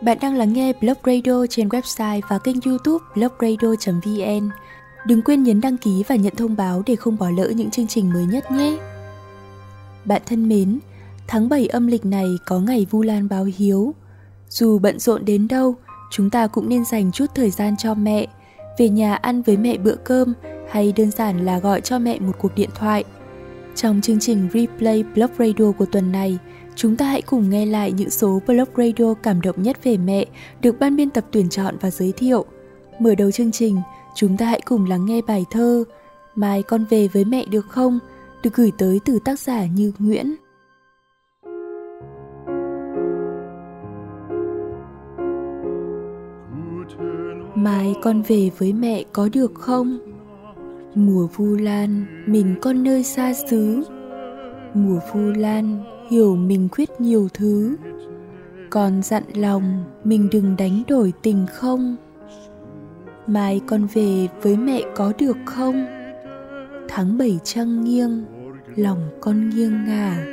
Bạn đang lắng nghe Blog Radio trên website và kênh youtube blogradio.vn. Đừng quên nhấn đăng ký và nhận thông báo để không bỏ lỡ những chương trình mới nhất nhé. Bạn thân mến, tháng 7 âm lịch này có ngày Vu Lan báo hiếu. Dù bận rộn đến đâu, chúng ta cũng nên dành chút thời gian cho mẹ, về nhà ăn với mẹ bữa cơm hay đơn giản là gọi cho mẹ một cuộc điện thoại. Trong chương trình Replay Blog Radio của tuần này, chúng ta hãy cùng nghe lại những số blog radio cảm động nhất về mẹ được ban biên tập tuyển chọn và giới thiệu. Mở đầu chương trình, chúng ta hãy cùng lắng nghe bài thơ Mai con về với mẹ được không? được gửi tới từ tác giả Như Nguyễn. Mai con về với mẹ có được không? Mùa vu lan, mình con nơi xa xứ. Mùa vu lan, hiểu mình khuyết nhiều thứ. Con dặn lòng mình đừng đánh đổi tình không. Mai con về với mẹ có được không? Tháng bảy trăng nghiêng, lòng con nghiêng ngả.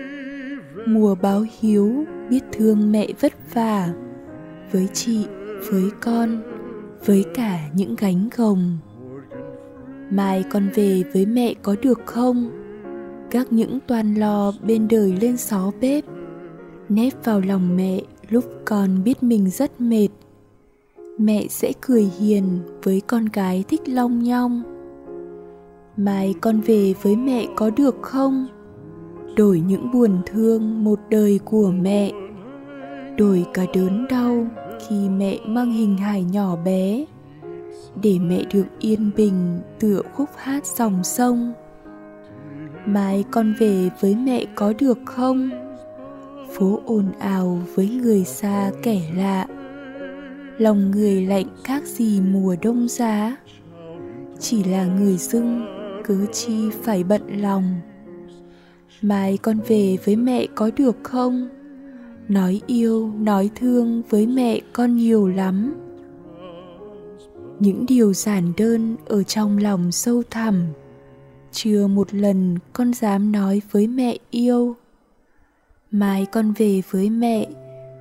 Mùa báo hiếu, biết thương mẹ vất vả. Với chị, với con, với cả những gánh gồng. Mai con về với mẹ có được không? Gác những toan lo bên đời lên xó bếp, nép vào lòng mẹ lúc con biết mình rất mệt. Mẹ sẽ cười hiền với con gái thích long nhong. Mai con về với mẹ có được không? Đổi những buồn thương một đời của mẹ. Đổi cả đớn đau khi mẹ mang hình hài nhỏ bé. Để mẹ được yên bình tựa khúc hát dòng sông mai con về với mẹ có được không? Phố ồn ào với người xa kẻ lạ. Lòng người lạnh khác gì mùa đông giá. Chỉ là người dưng, cứ chi phải bận lòng. Mai con về với mẹ có được không? Nói yêu, nói thương với mẹ con nhiều lắm. Những điều giản đơn ở trong lòng sâu thẳm chưa một lần con dám nói với mẹ yêu. Mai con về với mẹ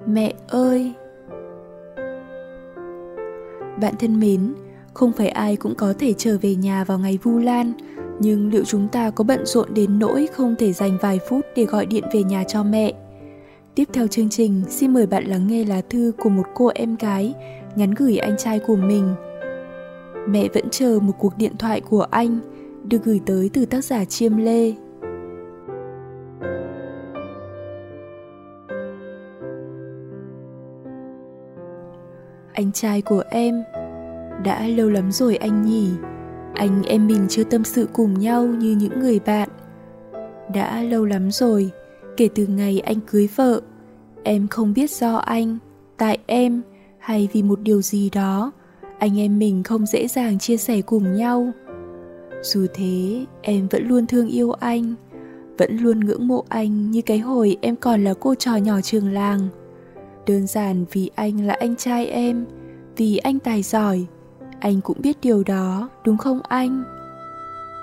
mẹ ơi. Bạn thân mến, không phải ai cũng có thể trở về nhà vào ngày vu lan, nhưng liệu chúng ta có bận rộn đến nỗi không thể dành vài phút để gọi điện về nhà cho mẹ? Tiếp theo chương trình, xin mời bạn lắng nghe lá thư của một cô em gái, nhắn gửi anh trai của mình. Mẹ vẫn chờ một cuộc điện thoại của anh được gửi tới từ tác giả Chiêm Lê. Anh trai của em Đã lâu lắm rồi anh nhỉ? Anh, em mình chưa tâm sự cùng nhau như những người bạn. Đã lâu lắm rồi, Kể từ ngày anh cưới vợ, Em không biết do anh, Tại em Hay vì một điều gì đó, Anh em mình không dễ dàng chia sẻ cùng nhau dù thế, em vẫn luôn thương yêu anh, vẫn luôn ngưỡng mộ anh như cái hồi em còn là cô trò nhỏ trường làng. Đơn giản vì anh là anh trai em, vì anh tài giỏi, anh cũng biết điều đó, đúng không anh?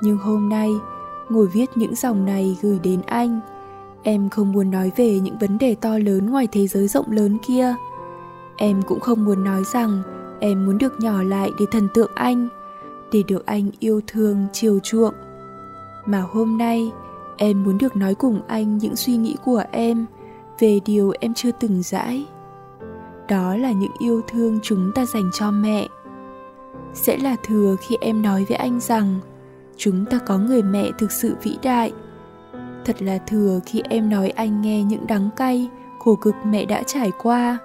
Nhưng hôm nay, ngồi viết những dòng này gửi đến anh, em không muốn nói về những vấn đề to lớn ngoài thế giới rộng lớn kia. Em cũng không muốn nói rằng em muốn được nhỏ lại để thần tượng anh để được anh yêu thương, chiều chuộng. Mà hôm nay, em muốn được nói cùng anh những suy nghĩ của em về điều em chưa từng dãi. đó là những yêu thương chúng ta dành cho mẹ. Sẽ là thừa khi em nói với anh rằng, chúng ta có người mẹ thực sự vĩ đại. Thật là thừa khi em nói anh nghe những đắng cay, khổ cực mẹ đã trải qua.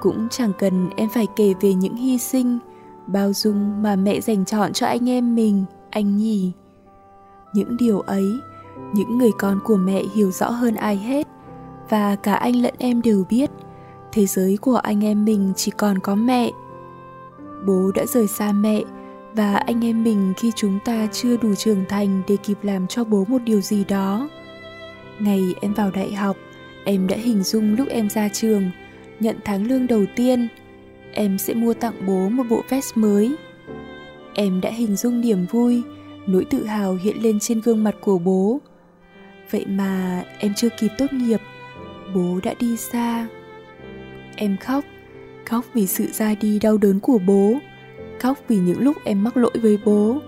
Cũng chẳng cần em phải kể về những hy sinh bao dung mà mẹ dành chọn cho anh em mình, anh nhỉ? Những điều ấy, những người con của mẹ hiểu rõ hơn ai hết. Và cả anh lẫn em đều biết, thế giới của anh em mình chỉ còn có mẹ. Bố đã rời xa mẹ, và anh em mình khi chúng ta chưa đủ trưởng thành để kịp làm cho bố một điều gì đó. Ngày em vào đại học, em đã hình dung lúc em ra trường, nhận tháng lương đầu tiên em sẽ mua tặng bố một bộ vest mới. Em đã hình dung niềm vui, nỗi tự hào hiện lên trên gương mặt của bố. Vậy mà em chưa kịp tốt nghiệp, bố đã đi xa. Em khóc khóc vì sự ra đi đau đớn của bố, khóc vì những lúc em mắc lỗi với bố,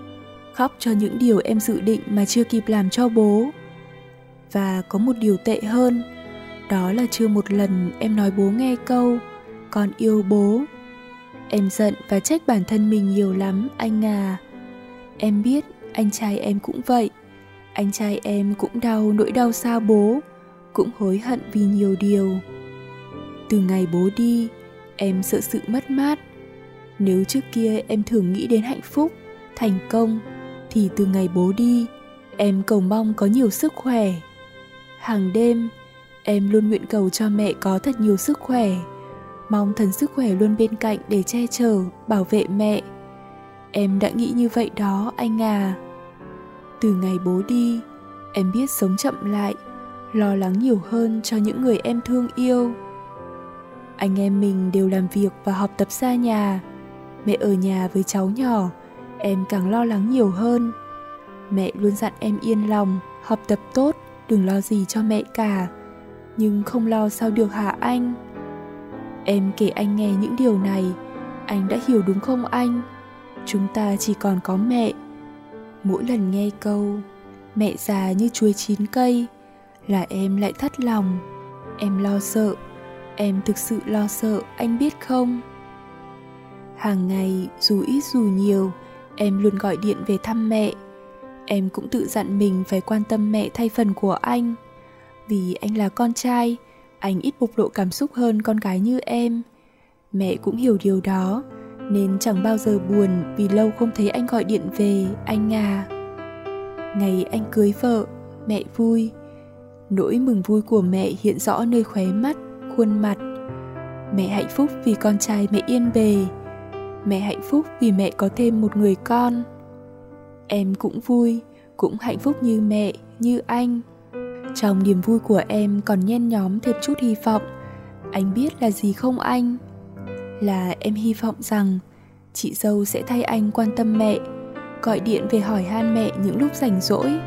khóc cho những điều em dự định mà chưa kịp làm cho bố. Và có một điều tệ hơn, đó là chưa một lần em nói bố nghe câu, con yêu bố em giận và trách bản thân mình nhiều lắm, anh à. Em biết, anh trai em cũng vậy. Anh trai em cũng đau nỗi đau xa bố, cũng hối hận vì nhiều điều. Từ ngày bố đi, em sợ sự mất mát. Nếu trước kia em thường nghĩ đến hạnh phúc, thành công, thì từ ngày bố đi, em cầu mong có nhiều sức khỏe. Hàng đêm, em luôn nguyện cầu cho mẹ có thật nhiều sức khỏe mong thần sức khỏe luôn bên cạnh để che chở, bảo vệ mẹ. Em đã nghĩ như vậy đó, anh à. Từ ngày bố đi, em biết sống chậm lại, lo lắng nhiều hơn cho những người em thương yêu. Anh em mình đều làm việc và học tập xa nhà. Mẹ ở nhà với cháu nhỏ, em càng lo lắng nhiều hơn. Mẹ luôn dặn em yên lòng, học tập tốt, đừng lo gì cho mẹ cả. Nhưng không lo sao được hả anh? Em kể anh nghe những điều này. Anh đã hiểu đúng không anh? Chúng ta chỉ còn có mẹ. Mỗi lần nghe câu, mẹ già như chuối chín cây, là em lại thất lòng. Em lo sợ. Em thực sự lo sợ, anh biết không? Hàng ngày, dù ít dù nhiều, em luôn gọi điện về thăm mẹ. Em cũng tự dặn mình phải quan tâm mẹ thay phần của anh. Vì anh là con trai anh ít bộc lộ cảm xúc hơn con gái như em. Mẹ cũng hiểu điều đó, nên chẳng bao giờ buồn vì lâu không thấy anh gọi điện về, anh à. Ngày anh cưới vợ, mẹ vui. Nỗi mừng vui của mẹ hiện rõ nơi khóe mắt, khuôn mặt. Mẹ hạnh phúc vì con trai mẹ yên bề. Mẹ hạnh phúc vì mẹ có thêm một người con. Em cũng vui, cũng hạnh phúc như mẹ, như anh trong niềm vui của em còn nhen nhóm thêm chút hy vọng. Anh biết là gì không anh? Là em hy vọng rằng chị dâu sẽ thay anh quan tâm mẹ, gọi điện về hỏi han mẹ những lúc rảnh rỗi,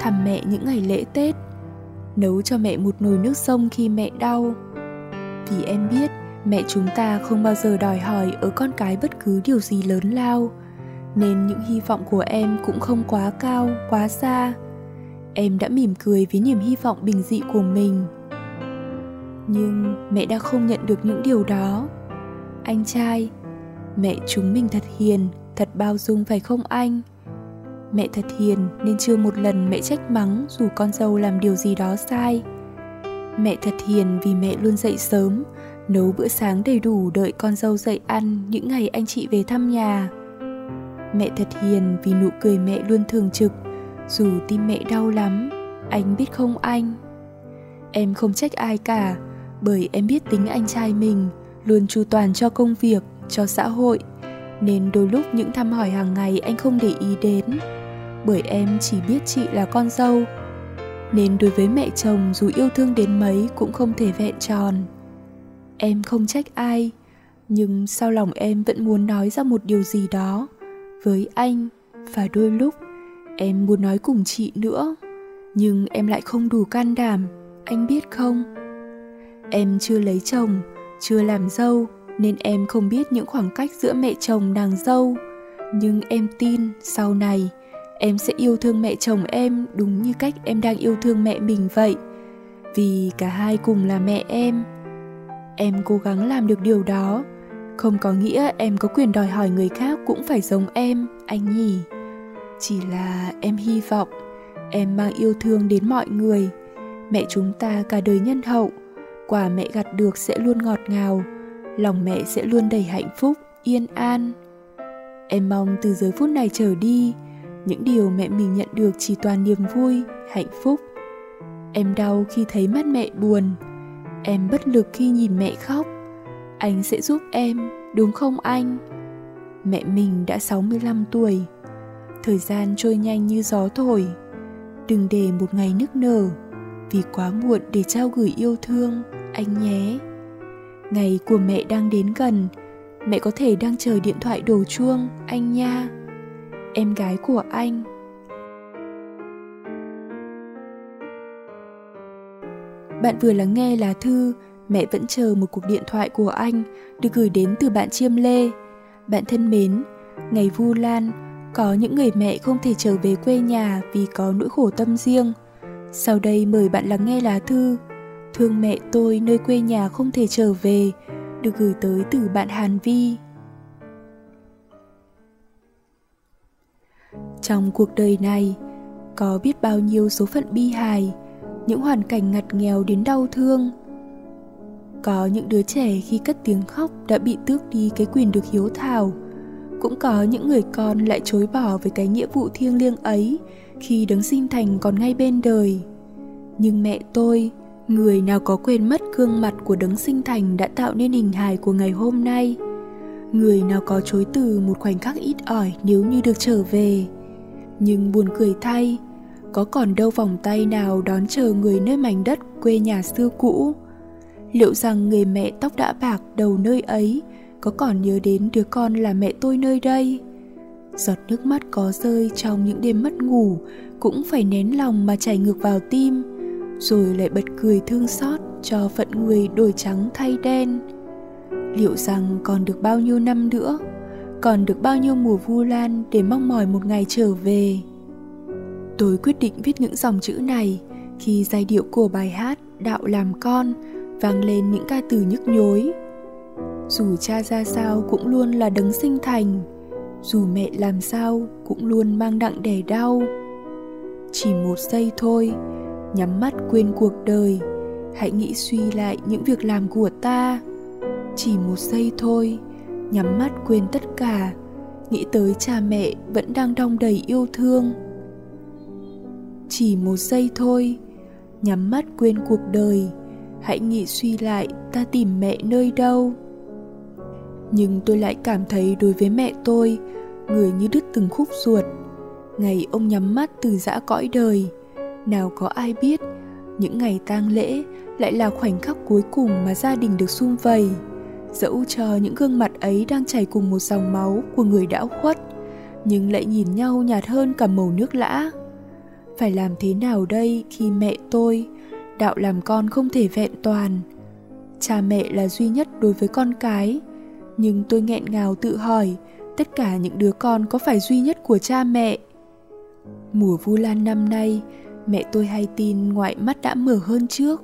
thăm mẹ những ngày lễ tết, nấu cho mẹ một nồi nước sông khi mẹ đau. Vì em biết mẹ chúng ta không bao giờ đòi hỏi ở con cái bất cứ điều gì lớn lao, nên những hy vọng của em cũng không quá cao, quá xa em đã mỉm cười với niềm hy vọng bình dị của mình. Nhưng mẹ đã không nhận được những điều đó. Anh trai, mẹ chúng mình thật hiền, thật bao dung phải không anh? Mẹ thật hiền nên chưa một lần mẹ trách mắng dù con dâu làm điều gì đó sai. Mẹ thật hiền vì mẹ luôn dậy sớm, nấu bữa sáng đầy đủ đợi con dâu dậy ăn những ngày anh chị về thăm nhà. Mẹ thật hiền vì nụ cười mẹ luôn thường trực dù tim mẹ đau lắm, anh biết không anh? Em không trách ai cả, bởi em biết tính anh trai mình luôn chu toàn cho công việc, cho xã hội, nên đôi lúc những thăm hỏi hàng ngày anh không để ý đến. Bởi em chỉ biết chị là con dâu, nên đối với mẹ chồng dù yêu thương đến mấy cũng không thể vẹn tròn. Em không trách ai, nhưng sau lòng em vẫn muốn nói ra một điều gì đó với anh và đôi lúc em muốn nói cùng chị nữa, nhưng em lại không đủ can đảm, anh biết không? Em chưa lấy chồng, chưa làm dâu, nên em không biết những khoảng cách giữa mẹ chồng nàng dâu. Nhưng em tin sau này, em sẽ yêu thương mẹ chồng em đúng như cách em đang yêu thương mẹ mình vậy. Vì cả hai cùng là mẹ em. Em cố gắng làm được điều đó. Không có nghĩa em có quyền đòi hỏi người khác cũng phải giống em, anh nhỉ? Chỉ là em hy vọng, em mang yêu thương đến mọi người. Mẹ chúng ta cả đời nhân hậu quả mẹ gặt được sẽ luôn ngọt ngào, lòng mẹ sẽ luôn đầy hạnh phúc, yên an. Em mong từ giờ phút này trở đi, những điều mẹ mình nhận được chỉ toàn niềm vui, hạnh phúc. Em đau khi thấy mắt mẹ buồn, em bất lực khi nhìn mẹ khóc. Anh sẽ giúp em, đúng không anh? Mẹ mình đã 65 tuổi thời gian trôi nhanh như gió thổi. Đừng để một ngày nức nở vì quá muộn để trao gửi yêu thương anh nhé. Ngày của mẹ đang đến gần mẹ có thể đang chờ điện thoại đổ chuông anh nha. Em gái của anh. Bạn vừa lắng nghe lá thư mẹ vẫn chờ một cuộc điện thoại của anh được gửi đến từ bạn Chiêm Lê. Bạn thân mến, ngày Vu Lan, có những người mẹ không thể trở về quê nhà vì có nỗi khổ tâm riêng. Sau đây mời bạn lắng nghe lá thư Thương mẹ tôi nơi quê nhà không thể trở về được gửi tới từ bạn Hàn Vi. Trong cuộc đời này, có biết bao nhiêu số phận bi hài, những hoàn cảnh ngặt nghèo đến đau thương. Có những đứa trẻ khi cất tiếng khóc đã bị tước đi cái quyền được hiếu thảo. Cũng có những người con lại chối bỏ với cái nghĩa vụ thiêng liêng ấy khi đấng sinh thành còn ngay bên đời. Nhưng mẹ tôi, người nào có quên mất gương mặt của đấng sinh thành đã tạo nên hình hài của ngày hôm nay? Người nào có chối từ một khoảnh khắc ít ỏi nếu như được trở về? Nhưng buồn cười thay có còn đâu vòng tay nào đón chờ người nơi mảnh đất quê nhà xưa cũ? Liệu rằng người mẹ tóc đã bạc đầu nơi ấy có còn nhớ đến đứa con là mẹ tôi nơi đây? Giọt nước mắt có rơi trong những đêm mất ngủ, cũng phải nén lòng mà chảy ngược vào tim, rồi lại bật cười thương xót cho phận người đổi trắng thay đen. Liệu rằng còn được bao nhiêu năm nữa, còn được bao nhiêu mùa vu lan để mong mỏi một ngày trở về? Tôi quyết định viết những dòng chữ này khi giai điệu của bài hát đạo làm con vang lên những ca từ nhức nhối dù cha ra sao cũng luôn là đấng sinh thành. Dù mẹ làm sao cũng luôn mang đặng đẻ đau. Chỉ một giây thôi, nhắm mắt quên cuộc đời. Hãy nghĩ suy lại những việc làm của ta. Chỉ một giây thôi, nhắm mắt quên tất cả. Nghĩ tới cha mẹ vẫn đang đong đầy yêu thương. Chỉ một giây thôi, nhắm mắt quên cuộc đời. Hãy nghĩ suy lại, ta tìm mẹ nơi đâu? Nhưng tôi lại cảm thấy đối với mẹ tôi, người như đứt từng khúc ruột. Ngày ông nhắm mắt từ giã cõi đời, nào có ai biết, những ngày tang lễ lại là khoảnh khắc cuối cùng mà gia đình được sum vầy, dẫu cho những gương mặt ấy đang chảy cùng một dòng máu của người đã khuất, nhưng lại nhìn nhau nhạt hơn cả màu nước lã. Phải làm thế nào đây khi mẹ tôi, đạo làm con không thể vẹn toàn? Cha mẹ là duy nhất đối với con cái nhưng tôi nghẹn ngào tự hỏi, tất cả những đứa con có phải duy nhất của cha mẹ? Mùa vu lan năm nay, mẹ tôi hay tin ngoại mắt đã mở hơn trước.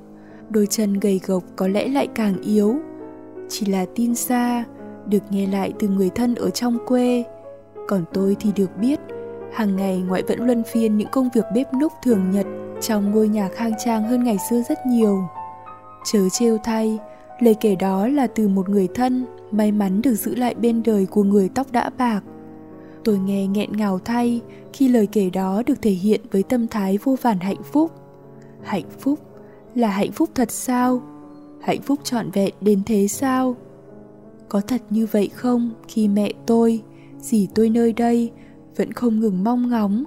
Đôi chân gầy gộc có lẽ lại càng yếu. Chỉ là tin xa, được nghe lại từ người thân ở trong quê. Còn tôi thì được biết, hàng ngày ngoại vẫn luân phiên những công việc bếp núc thường nhật trong ngôi nhà khang trang hơn ngày xưa rất nhiều. Chớ trêu thay, lời kể đó là từ một người thân may mắn được giữ lại bên đời của người tóc đã bạc. Tôi nghe nghẹn ngào thay khi lời kể đó được thể hiện với tâm thái vô vàn hạnh phúc. Hạnh phúc là hạnh phúc thật sao? Hạnh phúc trọn vẹn đến thế sao? Có thật như vậy không, khi mẹ tôi, dì tôi nơi đây, vẫn không ngừng mong ngóng,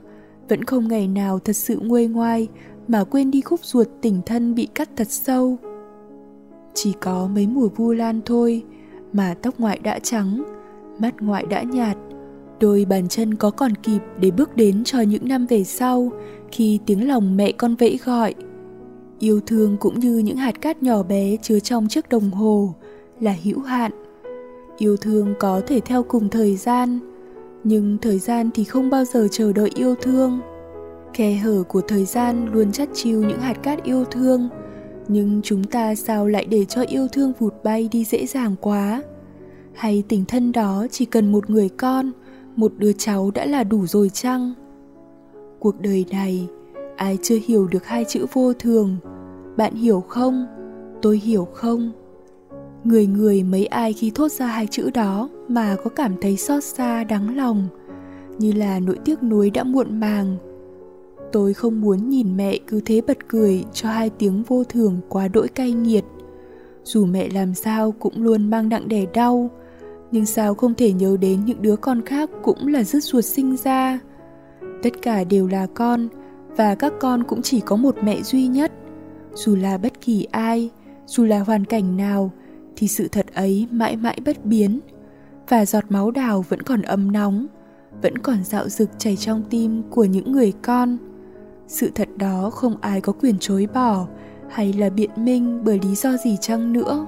vẫn không ngày nào thật sự nguôi ngoai mà quên đi khúc ruột tình thân bị cắt thật sâu. Chỉ có mấy mùa vu lan thôi mà tóc ngoại đã trắng, mắt ngoại đã nhạt. Đôi bàn chân có còn kịp để bước đến cho những năm về sau khi tiếng lòng mẹ con vẫy gọi. Yêu thương cũng như những hạt cát nhỏ bé chứa trong chiếc đồng hồ là hữu hạn. Yêu thương có thể theo cùng thời gian, nhưng thời gian thì không bao giờ chờ đợi yêu thương. Khe hở của thời gian luôn chắt chiu những hạt cát yêu thương nhưng chúng ta sao lại để cho yêu thương vụt bay đi dễ dàng quá? Hay tình thân đó chỉ cần một người con, một đứa cháu đã là đủ rồi chăng? Cuộc đời này, ai chưa hiểu được hai chữ vô thường? Bạn hiểu không? Tôi hiểu không? Người người mấy ai khi thốt ra hai chữ đó mà có cảm thấy xót xa, đắng lòng. Như là nỗi tiếc nuối đã muộn màng tôi không muốn nhìn mẹ cứ thế bật cười cho hai tiếng vô thường quá đỗi cay nghiệt. Dù mẹ làm sao cũng luôn mang nặng đẻ đau, nhưng sao không thể nhớ đến những đứa con khác cũng là rứt ruột sinh ra. Tất cả đều là con, và các con cũng chỉ có một mẹ duy nhất. Dù là bất kỳ ai, dù là hoàn cảnh nào, thì sự thật ấy mãi mãi bất biến, và giọt máu đào vẫn còn ấm nóng, vẫn còn dạo rực chảy trong tim của những người con sự thật đó không ai có quyền chối bỏ hay là biện minh bởi lý do gì chăng nữa.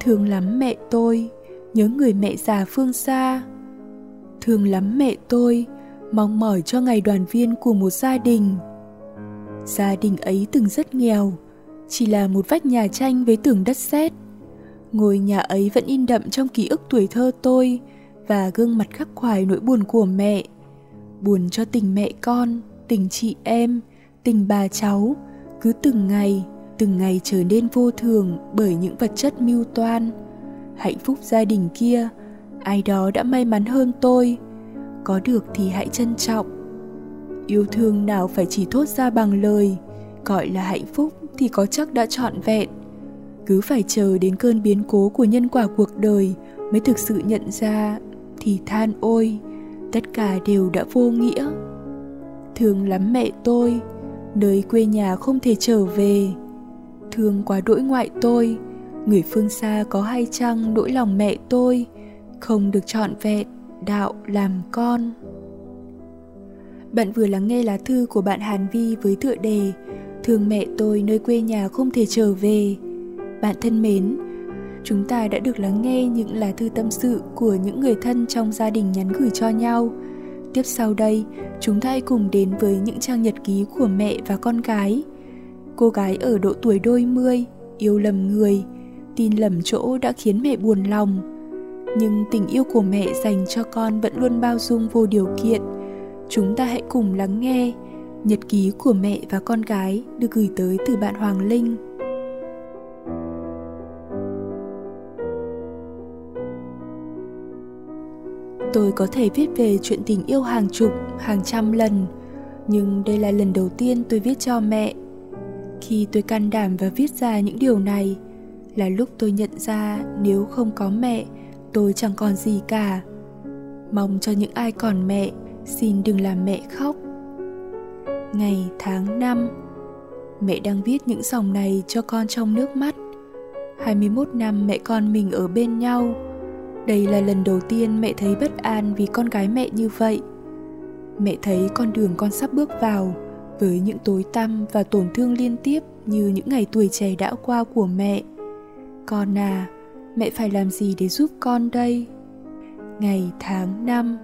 Thương lắm mẹ tôi, nhớ người mẹ già phương xa. Thương lắm mẹ tôi, mong mỏi cho ngày đoàn viên của một gia đình. Gia đình ấy từng rất nghèo, chỉ là một vách nhà tranh với tường đất sét. Ngôi nhà ấy vẫn in đậm trong ký ức tuổi thơ tôi và gương mặt khắc khoải nỗi buồn của mẹ, buồn cho tình mẹ con tình chị em, tình bà cháu. Cứ từng ngày từng ngày trở nên vô thường bởi những vật chất mưu toan. Hạnh phúc gia đình kia, ai đó đã may mắn hơn tôi. Có được thì hãy trân trọng. Yêu thương nào phải chỉ thốt ra bằng lời. Gọi là hạnh phúc thì có chắc đã trọn vẹn. Cứ phải chờ đến cơn biến cố của nhân quả cuộc đời mới thực sự nhận ra thì than ôi, tất cả đều đã vô nghĩa thương lắm mẹ tôi, nơi quê nhà không thể trở về. Thương quá đỗi ngoại tôi, người phương xa có hay chăng đỗi lòng mẹ tôi, không được trọn vẹn đạo làm con. Bạn vừa lắng nghe lá thư của bạn hàn vi với tựa đề thương mẹ tôi nơi quê nhà không thể trở về. Bạn thân mến, chúng ta đã được lắng nghe những lá thư tâm sự của những người thân trong gia đình nhắn gửi cho nhau tiếp sau đây, chúng ta hãy cùng đến với những trang nhật ký của mẹ và con gái. Cô gái ở độ tuổi đôi mươi, yêu lầm người, tin lầm chỗ đã khiến mẹ buồn lòng. Nhưng tình yêu của mẹ dành cho con vẫn luôn bao dung vô điều kiện. Chúng ta hãy cùng lắng nghe nhật ký của mẹ và con gái được gửi tới từ bạn hoàng linh. Tôi có thể viết về chuyện tình yêu hàng chục, hàng trăm lần. Nhưng đây là lần đầu tiên tôi viết cho mẹ. Khi tôi can đảm và viết ra những điều này, là lúc tôi nhận ra nếu không có mẹ, tôi chẳng còn gì cả. Mong cho những ai còn mẹ, xin đừng làm mẹ khóc. Ngày tháng năm, mẹ đang viết những dòng này cho con trong nước mắt. 21 năm mẹ con mình ở bên nhau đây là lần đầu tiên mẹ thấy bất an vì con gái mẹ như vậy. Mẹ thấy con đường con sắp bước vào với những tối tăm và tổn thương liên tiếp như những ngày tuổi trẻ đã qua của mẹ. Con à mẹ phải làm gì để giúp con đây? Ngày, tháng, năm.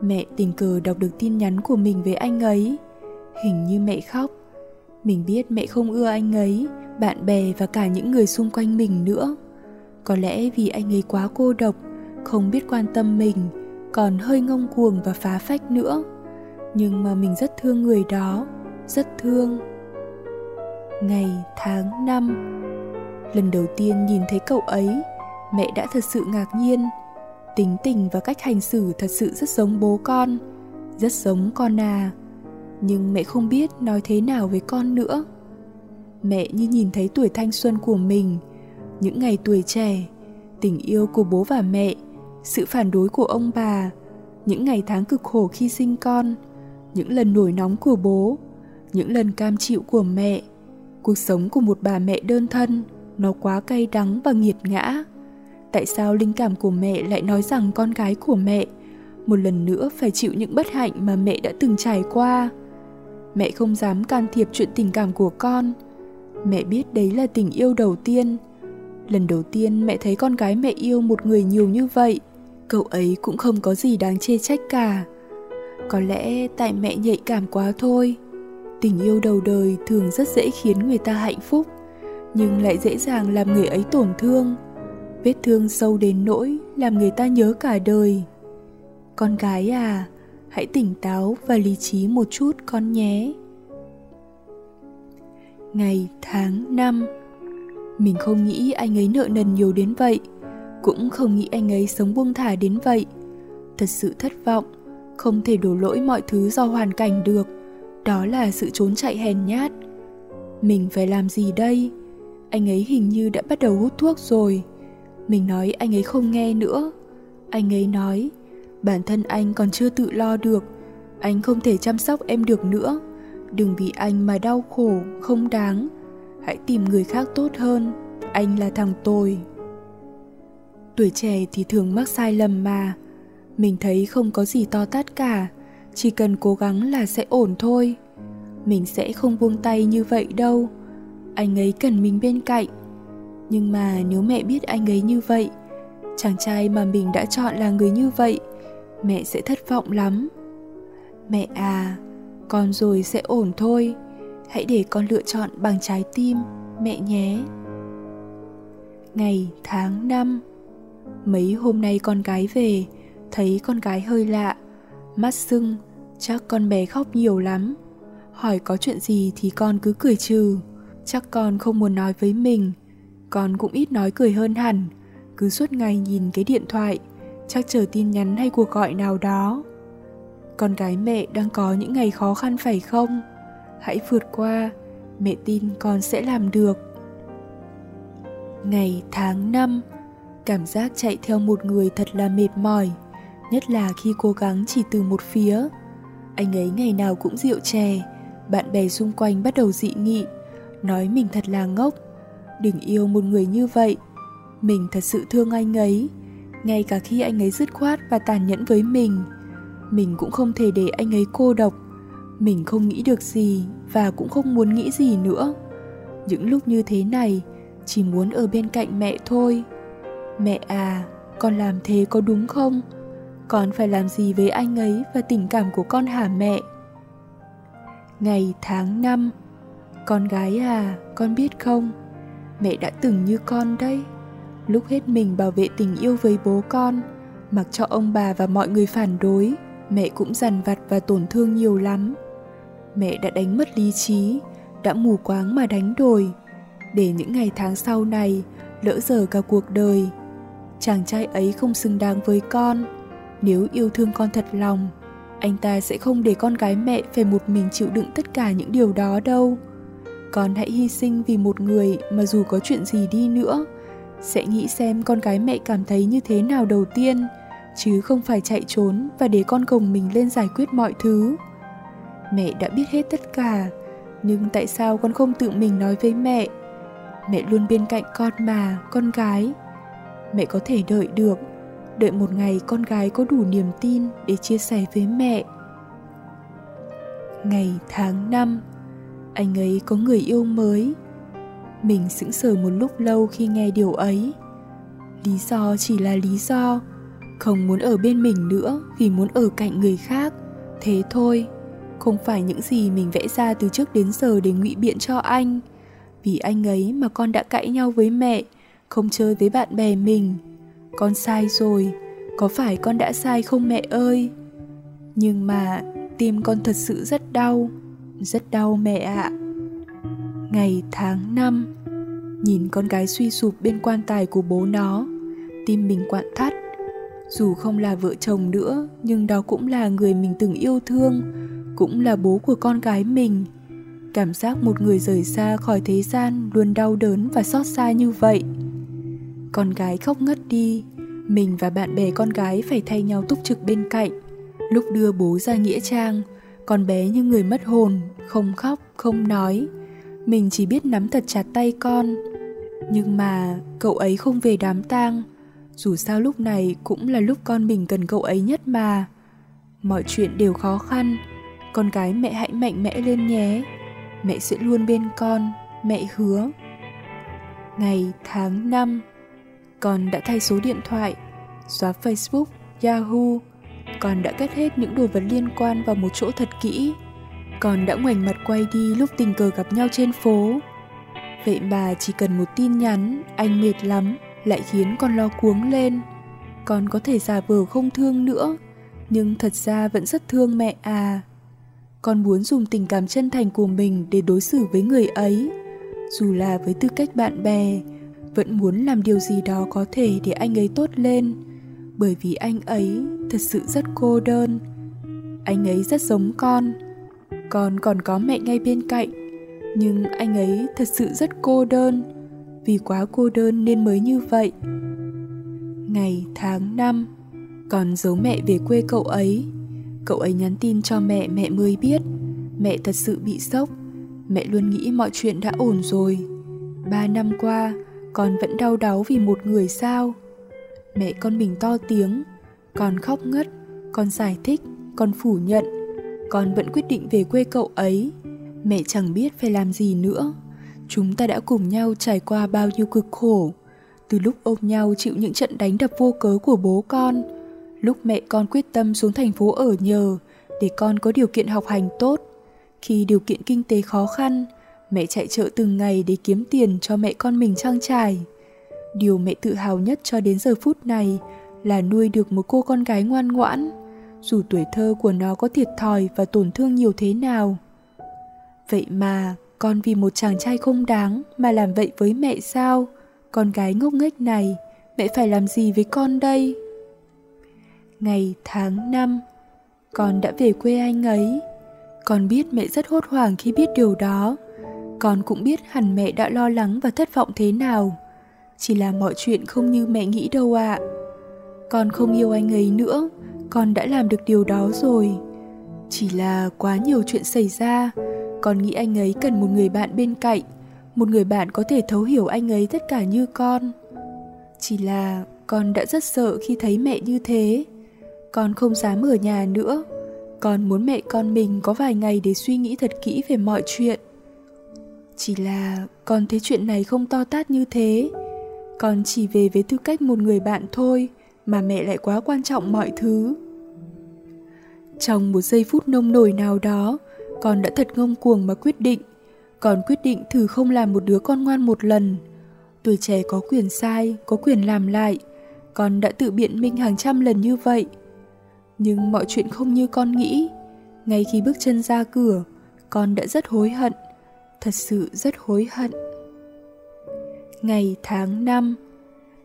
Mẹ tình cờ đọc được tin nhắn của mình với anh ấy. Hình như mẹ khóc. Mình biết mẹ không ưa anh ấy, bạn bè và cả những người xung quanh mình nữa có lẽ vì anh ấy quá cô độc, không biết quan tâm mình, còn hơi ngông cuồng và phá phách nữa. Nhưng mà mình rất thương người đó, rất thương. Ngày, tháng, năm. Lần đầu tiên nhìn thấy cậu ấy, mẹ đã thật sự ngạc nhiên. Tính tình và cách hành xử thật sự rất giống bố con, rất giống con à. Nhưng mẹ không biết nói thế nào với con nữa. Mẹ như nhìn thấy tuổi thanh xuân của mình những ngày tuổi trẻ, tình yêu của bố và mẹ, sự phản đối của ông bà, những ngày tháng cực khổ khi sinh con, những lần nổi nóng của bố, những lần cam chịu của mẹ. Cuộc sống của một bà mẹ đơn thân, nó quá cay đắng và nghiệt ngã. Tại sao linh cảm của mẹ lại nói rằng con gái của mẹ một lần nữa phải chịu những bất hạnh mà mẹ đã từng trải qua? Mẹ không dám can thiệp chuyện tình cảm của con. Mẹ biết đấy là tình yêu đầu tiên lần đầu tiên mẹ thấy con gái mẹ yêu một người nhiều như vậy, cậu ấy cũng không có gì đáng chê trách cả. Có lẽ tại mẹ nhạy cảm quá thôi. Tình yêu đầu đời thường rất dễ khiến người ta hạnh phúc, nhưng lại dễ dàng làm người ấy tổn thương. Vết thương sâu đến nỗi làm người ta nhớ cả đời. Con gái à hãy tỉnh táo và lý trí một chút con nhé. Ngày tháng năm mình không nghĩ anh ấy nợ nần nhiều đến vậy. Cũng không nghĩ anh ấy sống buông thả đến vậy. Thật sự thất vọng, không thể đổ lỗi mọi thứ do hoàn cảnh được. Đó là sự trốn chạy hèn nhát. Mình phải làm gì đây? Anh ấy hình như đã bắt đầu hút thuốc rồi. Mình nói anh ấy không nghe nữa. Anh ấy nói, bản thân anh còn chưa tự lo được. Anh không thể chăm sóc em được nữa. Đừng vì anh mà đau khổ, không đáng hãy tìm người khác tốt hơn. Anh là thằng tồi. Tuổi trẻ thì thường mắc sai lầm mà. Mình thấy không có gì to tát cả. Chỉ cần cố gắng là sẽ ổn thôi. Mình sẽ không buông tay như vậy đâu. Anh ấy cần mình bên cạnh. Nhưng mà nếu mẹ biết anh ấy như vậy, chàng trai mà mình đã chọn là người như vậy, mẹ sẽ thất vọng lắm. Mẹ à con rồi sẽ ổn thôi hãy để con lựa chọn bằng trái tim, mẹ nhé. Ngày, tháng, năm. Mấy hôm nay con gái về, thấy con gái hơi lạ. Mắt sưng, chắc con bé khóc nhiều lắm. Hỏi có chuyện gì thì con cứ cười trừ. Chắc con không muốn nói với mình. Con cũng ít nói cười hơn hẳn. Cứ suốt ngày nhìn cái điện thoại, chắc chờ tin nhắn hay cuộc gọi nào đó. Con gái mẹ đang có những ngày khó khăn phải không? Hãy vượt qua, mẹ tin con sẽ làm được. Ngày tháng năm, cảm giác chạy theo một người thật là mệt mỏi, nhất là khi cố gắng chỉ từ một phía. Anh ấy ngày nào cũng rượu chè, bạn bè xung quanh bắt đầu dị nghị, nói mình thật là ngốc. Đừng yêu một người như vậy, mình thật sự thương anh ấy. Ngay cả khi anh ấy dứt khoát và tàn nhẫn với mình mình cũng không thể để anh ấy cô độc mình không nghĩ được gì và cũng không muốn nghĩ gì nữa. Những lúc như thế này, chỉ muốn ở bên cạnh mẹ thôi. Mẹ à con làm thế có đúng không? Con phải làm gì với anh ấy và tình cảm của con hả mẹ? Ngày tháng năm, con gái à con biết không? Mẹ đã từng như con đấy. Lúc hết mình bảo vệ tình yêu với bố con, mặc cho ông bà và mọi người phản đối, mẹ cũng dằn vặt và tổn thương nhiều lắm mẹ đã đánh mất lý trí, đã mù quáng mà đánh đổi. Để những ngày tháng sau này, lỡ dở cả cuộc đời, chàng trai ấy không xứng đáng với con. Nếu yêu thương con thật lòng, anh ta sẽ không để con gái mẹ phải một mình chịu đựng tất cả những điều đó đâu. Con hãy hy sinh vì một người mà dù có chuyện gì đi nữa, sẽ nghĩ xem con gái mẹ cảm thấy như thế nào đầu tiên, chứ không phải chạy trốn và để con gồng mình lên giải quyết mọi thứ mẹ đã biết hết tất cả. Nhưng tại sao con không tự mình nói với mẹ? Mẹ luôn bên cạnh con mà, con gái. Mẹ có thể đợi được, đợi một ngày con gái có đủ niềm tin để chia sẻ với mẹ. Ngày tháng năm, anh ấy có người yêu mới. Mình sững sờ một lúc lâu khi nghe điều ấy. Lý do chỉ là lý do, không muốn ở bên mình nữa vì muốn ở cạnh người khác. Thế thôi không phải những gì mình vẽ ra từ trước đến giờ để ngụy biện cho anh. Vì anh ấy mà con đã cãi nhau với mẹ, không chơi với bạn bè mình. Con sai rồi, có phải con đã sai không mẹ ơi? Nhưng mà tim con thật sự rất đau rất đau mẹ ạ. Ngày tháng năm, nhìn con gái suy sụp bên quan tài của bố nó, tim mình quặn thắt. Dù không là vợ chồng nữa, nhưng đó cũng là người mình từng yêu thương cũng là bố của con gái mình. Cảm giác một người rời xa khỏi thế gian luôn đau đớn và xót xa như vậy. Con gái khóc ngất đi, mình và bạn bè con gái phải thay nhau túc trực bên cạnh. Lúc đưa bố ra nghĩa trang, con bé như người mất hồn, không khóc, không nói. Mình chỉ biết nắm thật chặt tay con. Nhưng mà cậu ấy không về đám tang. Dù sao lúc này cũng là lúc con mình cần cậu ấy nhất mà. Mọi chuyện đều khó khăn con gái mẹ hãy mạnh mẽ lên nhé. Mẹ sẽ luôn bên con, mẹ hứa. Ngày tháng năm, con đã thay số điện thoại, xóa facebook, yahoo. Con đã cất hết những đồ vật liên quan vào một chỗ thật kỹ. Con đã ngoảnh mặt quay đi lúc tình cờ gặp nhau trên phố. Vậy mà chỉ cần một tin nhắn, anh mệt lắm, lại khiến con lo cuống lên. Con có thể giả vờ không thương nữa, nhưng thật ra vẫn rất thương mẹ à con muốn dùng tình cảm chân thành của mình để đối xử với người ấy. Dù là với tư cách bạn bè, vẫn muốn làm điều gì đó có thể để anh ấy tốt lên. Bởi vì anh ấy thật sự rất cô đơn. Anh ấy rất giống con. Con còn có mẹ ngay bên cạnh, nhưng anh ấy thật sự rất cô đơn. Vì quá cô đơn nên mới như vậy. Ngày tháng năm, con giấu mẹ về quê cậu ấy cậu ấy nhắn tin cho mẹ mẹ mới biết. Mẹ thật sự bị sốc. Mẹ luôn nghĩ mọi chuyện đã ổn rồi. Ba năm qua, con vẫn đau đáu vì một người sao? Mẹ con mình to tiếng. Con khóc ngất. Con giải thích. Con phủ nhận. Con vẫn quyết định về quê cậu ấy. Mẹ chẳng biết phải làm gì nữa. Chúng ta đã cùng nhau trải qua bao nhiêu cực khổ. Từ lúc ôm nhau chịu những trận đánh đập vô cớ của bố con lúc mẹ con quyết tâm xuống thành phố ở nhờ, để con có điều kiện học hành tốt. Khi điều kiện kinh tế khó khăn, mẹ chạy chợ từng ngày để kiếm tiền cho mẹ con mình trang trải. Điều mẹ tự hào nhất cho đến giờ phút này là nuôi được một cô con gái ngoan ngoãn, dù tuổi thơ của nó có thiệt thòi và tổn thương nhiều thế nào. Vậy mà, con vì một chàng trai không đáng mà làm vậy với mẹ sao? Con gái ngốc nghếch này, mẹ phải làm gì với con đây? Ngày tháng năm, con đã về quê anh ấy. Con biết mẹ rất hốt hoảng khi biết điều đó. Con cũng biết hẳn mẹ đã lo lắng và thất vọng thế nào. Chỉ là mọi chuyện không như mẹ nghĩ đâu ạ. À. con không yêu anh ấy nữa. Con đã làm được điều đó rồi. Chỉ là quá nhiều chuyện xảy ra. Con nghĩ anh ấy cần một người bạn bên cạnh, một người bạn có thể thấu hiểu anh ấy tất cả như con. Chỉ là con đã rất sợ khi thấy mẹ như thế con không dám ở nhà nữa. Con muốn mẹ con mình có vài ngày để suy nghĩ thật kỹ về mọi chuyện. Chỉ là con thấy chuyện này không to tát như thế. Con chỉ về với tư cách một người bạn thôi, mà mẹ lại quá quan trọng mọi thứ. Trong một giây phút nông nổi nào đó, con đã thật ngông cuồng mà quyết định. Con quyết định thử không làm một đứa con ngoan một lần. Tuổi trẻ có quyền sai, có quyền làm lại. Con đã tự biện minh hàng trăm lần như vậy nhưng mọi chuyện không như con nghĩ. Ngay khi bước chân ra cửa con đã rất hối hận. Thật sự rất hối hận. Ngày tháng năm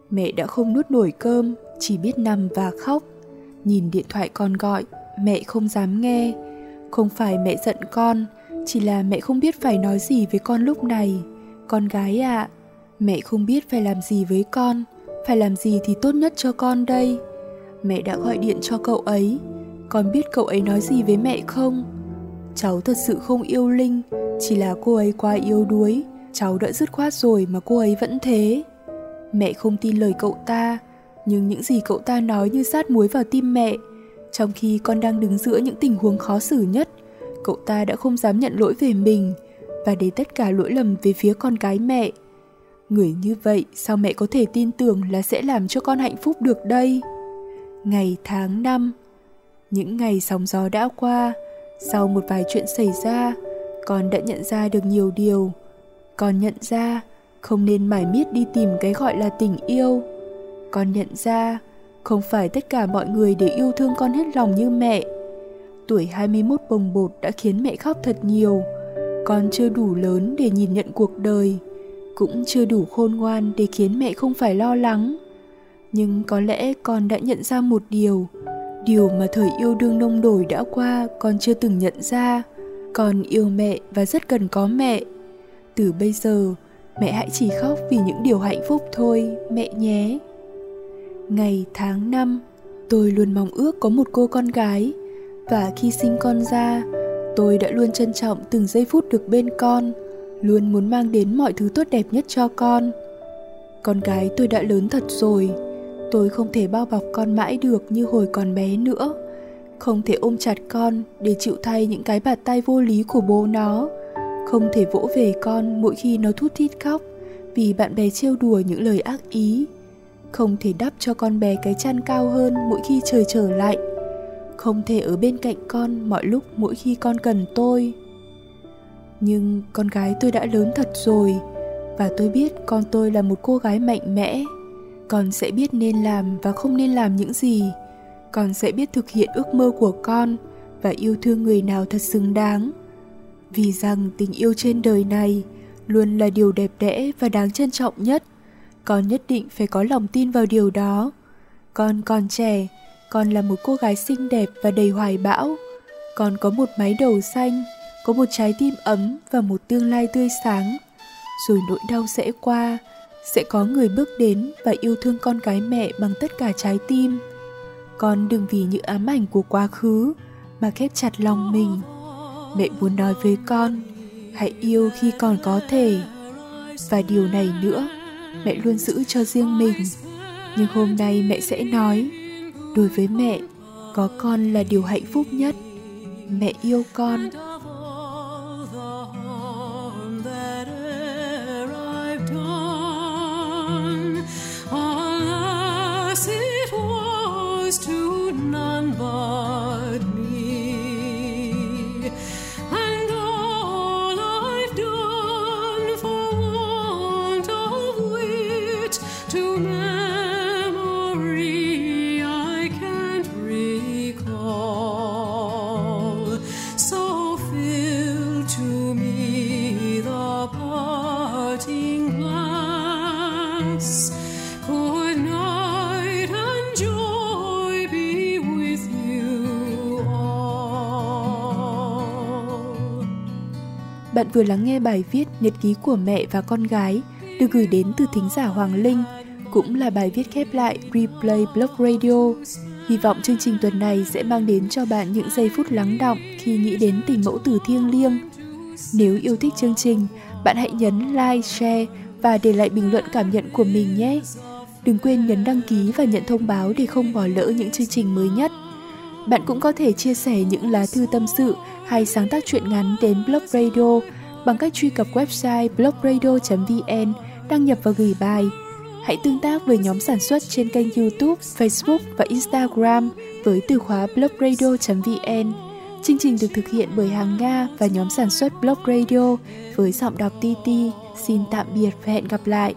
mẹ đã không nuốt nổi cơm chỉ biết nằm và khóc. Nhìn điện thoại con gọi mẹ không dám nghe. Không phải mẹ giận con chỉ là mẹ không biết phải nói gì với con lúc này. Con gái ạ à, mẹ không biết phải làm gì với con. Phải làm gì thì tốt nhất cho con đây mẹ đã gọi điện cho cậu ấy. Con biết cậu ấy nói gì với mẹ không? Cháu thật sự không yêu linh, chỉ là cô ấy quá yếu đuối. Cháu đã dứt khoát rồi mà cô ấy vẫn thế. Mẹ không tin lời cậu ta, nhưng những gì cậu ta nói như sát muối vào tim mẹ. Trong khi con đang đứng giữa những tình huống khó xử nhất, cậu ta đã không dám nhận lỗi về mình và để tất cả lỗi lầm về phía con gái mẹ. Người như vậy sao mẹ có thể tin tưởng là sẽ làm cho con hạnh phúc được đây? Ngày tháng năm những ngày sóng gió đã qua sau một vài chuyện xảy ra con đã nhận ra được nhiều điều con nhận ra không nên mải miết đi tìm cái gọi là tình yêu con nhận ra không phải tất cả mọi người đều yêu thương con hết lòng như mẹ. Tuổi 21 bồng bột đã khiến mẹ khóc thật nhiều. Con chưa đủ lớn để nhìn nhận cuộc đời, cũng chưa đủ khôn ngoan để khiến mẹ không phải lo lắng. Nhưng có lẽ con đã nhận ra một điều, điều mà thời yêu đương nông đổi đã qua con chưa từng nhận ra. Con yêu mẹ và rất cần có mẹ. Từ bây giờ, mẹ hãy chỉ khóc vì những điều hạnh phúc thôi, mẹ nhé. Ngày tháng năm tôi luôn mong ước có một cô con gái. Và khi sinh con ra tôi đã luôn trân trọng từng giây phút được bên con luôn muốn mang đến mọi thứ tốt đẹp nhất cho con. Con gái tôi đã lớn thật rồi tôi không thể bao bọc con mãi được như hồi còn bé nữa. Không thể ôm chặt con để chịu thay những cái bạt tay vô lý của bố nó. Không thể vỗ về con mỗi khi nó thút thít khóc vì bạn bè trêu đùa những lời ác ý. Không thể đắp cho con bé cái chăn cao hơn mỗi khi trời trở lạnh. Không thể ở bên cạnh con mọi lúc mỗi khi con cần tôi. Nhưng con gái tôi đã lớn thật rồi và tôi biết con tôi là một cô gái mạnh mẽ con sẽ biết nên làm và không nên làm những gì. Con sẽ biết thực hiện ước mơ của con và yêu thương người nào thật xứng đáng. Vì rằng tình yêu trên đời này luôn là điều đẹp đẽ và đáng trân trọng nhất, con nhất định phải có lòng tin vào điều đó. Con còn trẻ, con là một cô gái xinh đẹp và đầy hoài bão. Con có một mái đầu xanh, có một trái tim ấm và một tương lai tươi sáng. Rồi nỗi đau sẽ qua sẽ có người bước đến và yêu thương con gái mẹ bằng tất cả trái tim. Con đừng vì những ám ảnh của quá khứ mà khép chặt lòng mình. Mẹ muốn nói với con, hãy yêu khi còn có thể. Và điều này nữa, mẹ luôn giữ cho riêng mình. Nhưng hôm nay mẹ sẽ nói, đối với mẹ, có con là điều hạnh phúc nhất. Mẹ yêu con. Bạn vừa lắng nghe bài viết Nhật ký của mẹ và con gái được gửi đến từ thính giả Hoàng Linh, cũng là bài viết khép lại Replay Blog Radio. Hy vọng chương trình tuần này sẽ mang đến cho bạn những giây phút lắng động khi nghĩ đến tình mẫu tử thiêng liêng. Nếu yêu thích chương trình, bạn hãy nhấn like, share và để lại bình luận cảm nhận của mình nhé. Đừng quên nhấn đăng ký và nhận thông báo để không bỏ lỡ những chương trình mới nhất. Bạn cũng có thể chia sẻ những lá thư tâm sự hay sáng tác truyện ngắn đến Blog Radio bằng cách truy cập website blogradio.vn, đăng nhập và gửi bài. Hãy tương tác với nhóm sản xuất trên kênh YouTube, Facebook và Instagram với từ khóa blogradio.vn. Chương trình được thực hiện bởi Hàng Nga và nhóm sản xuất Blog Radio với giọng đọc TT. Xin tạm biệt và hẹn gặp lại.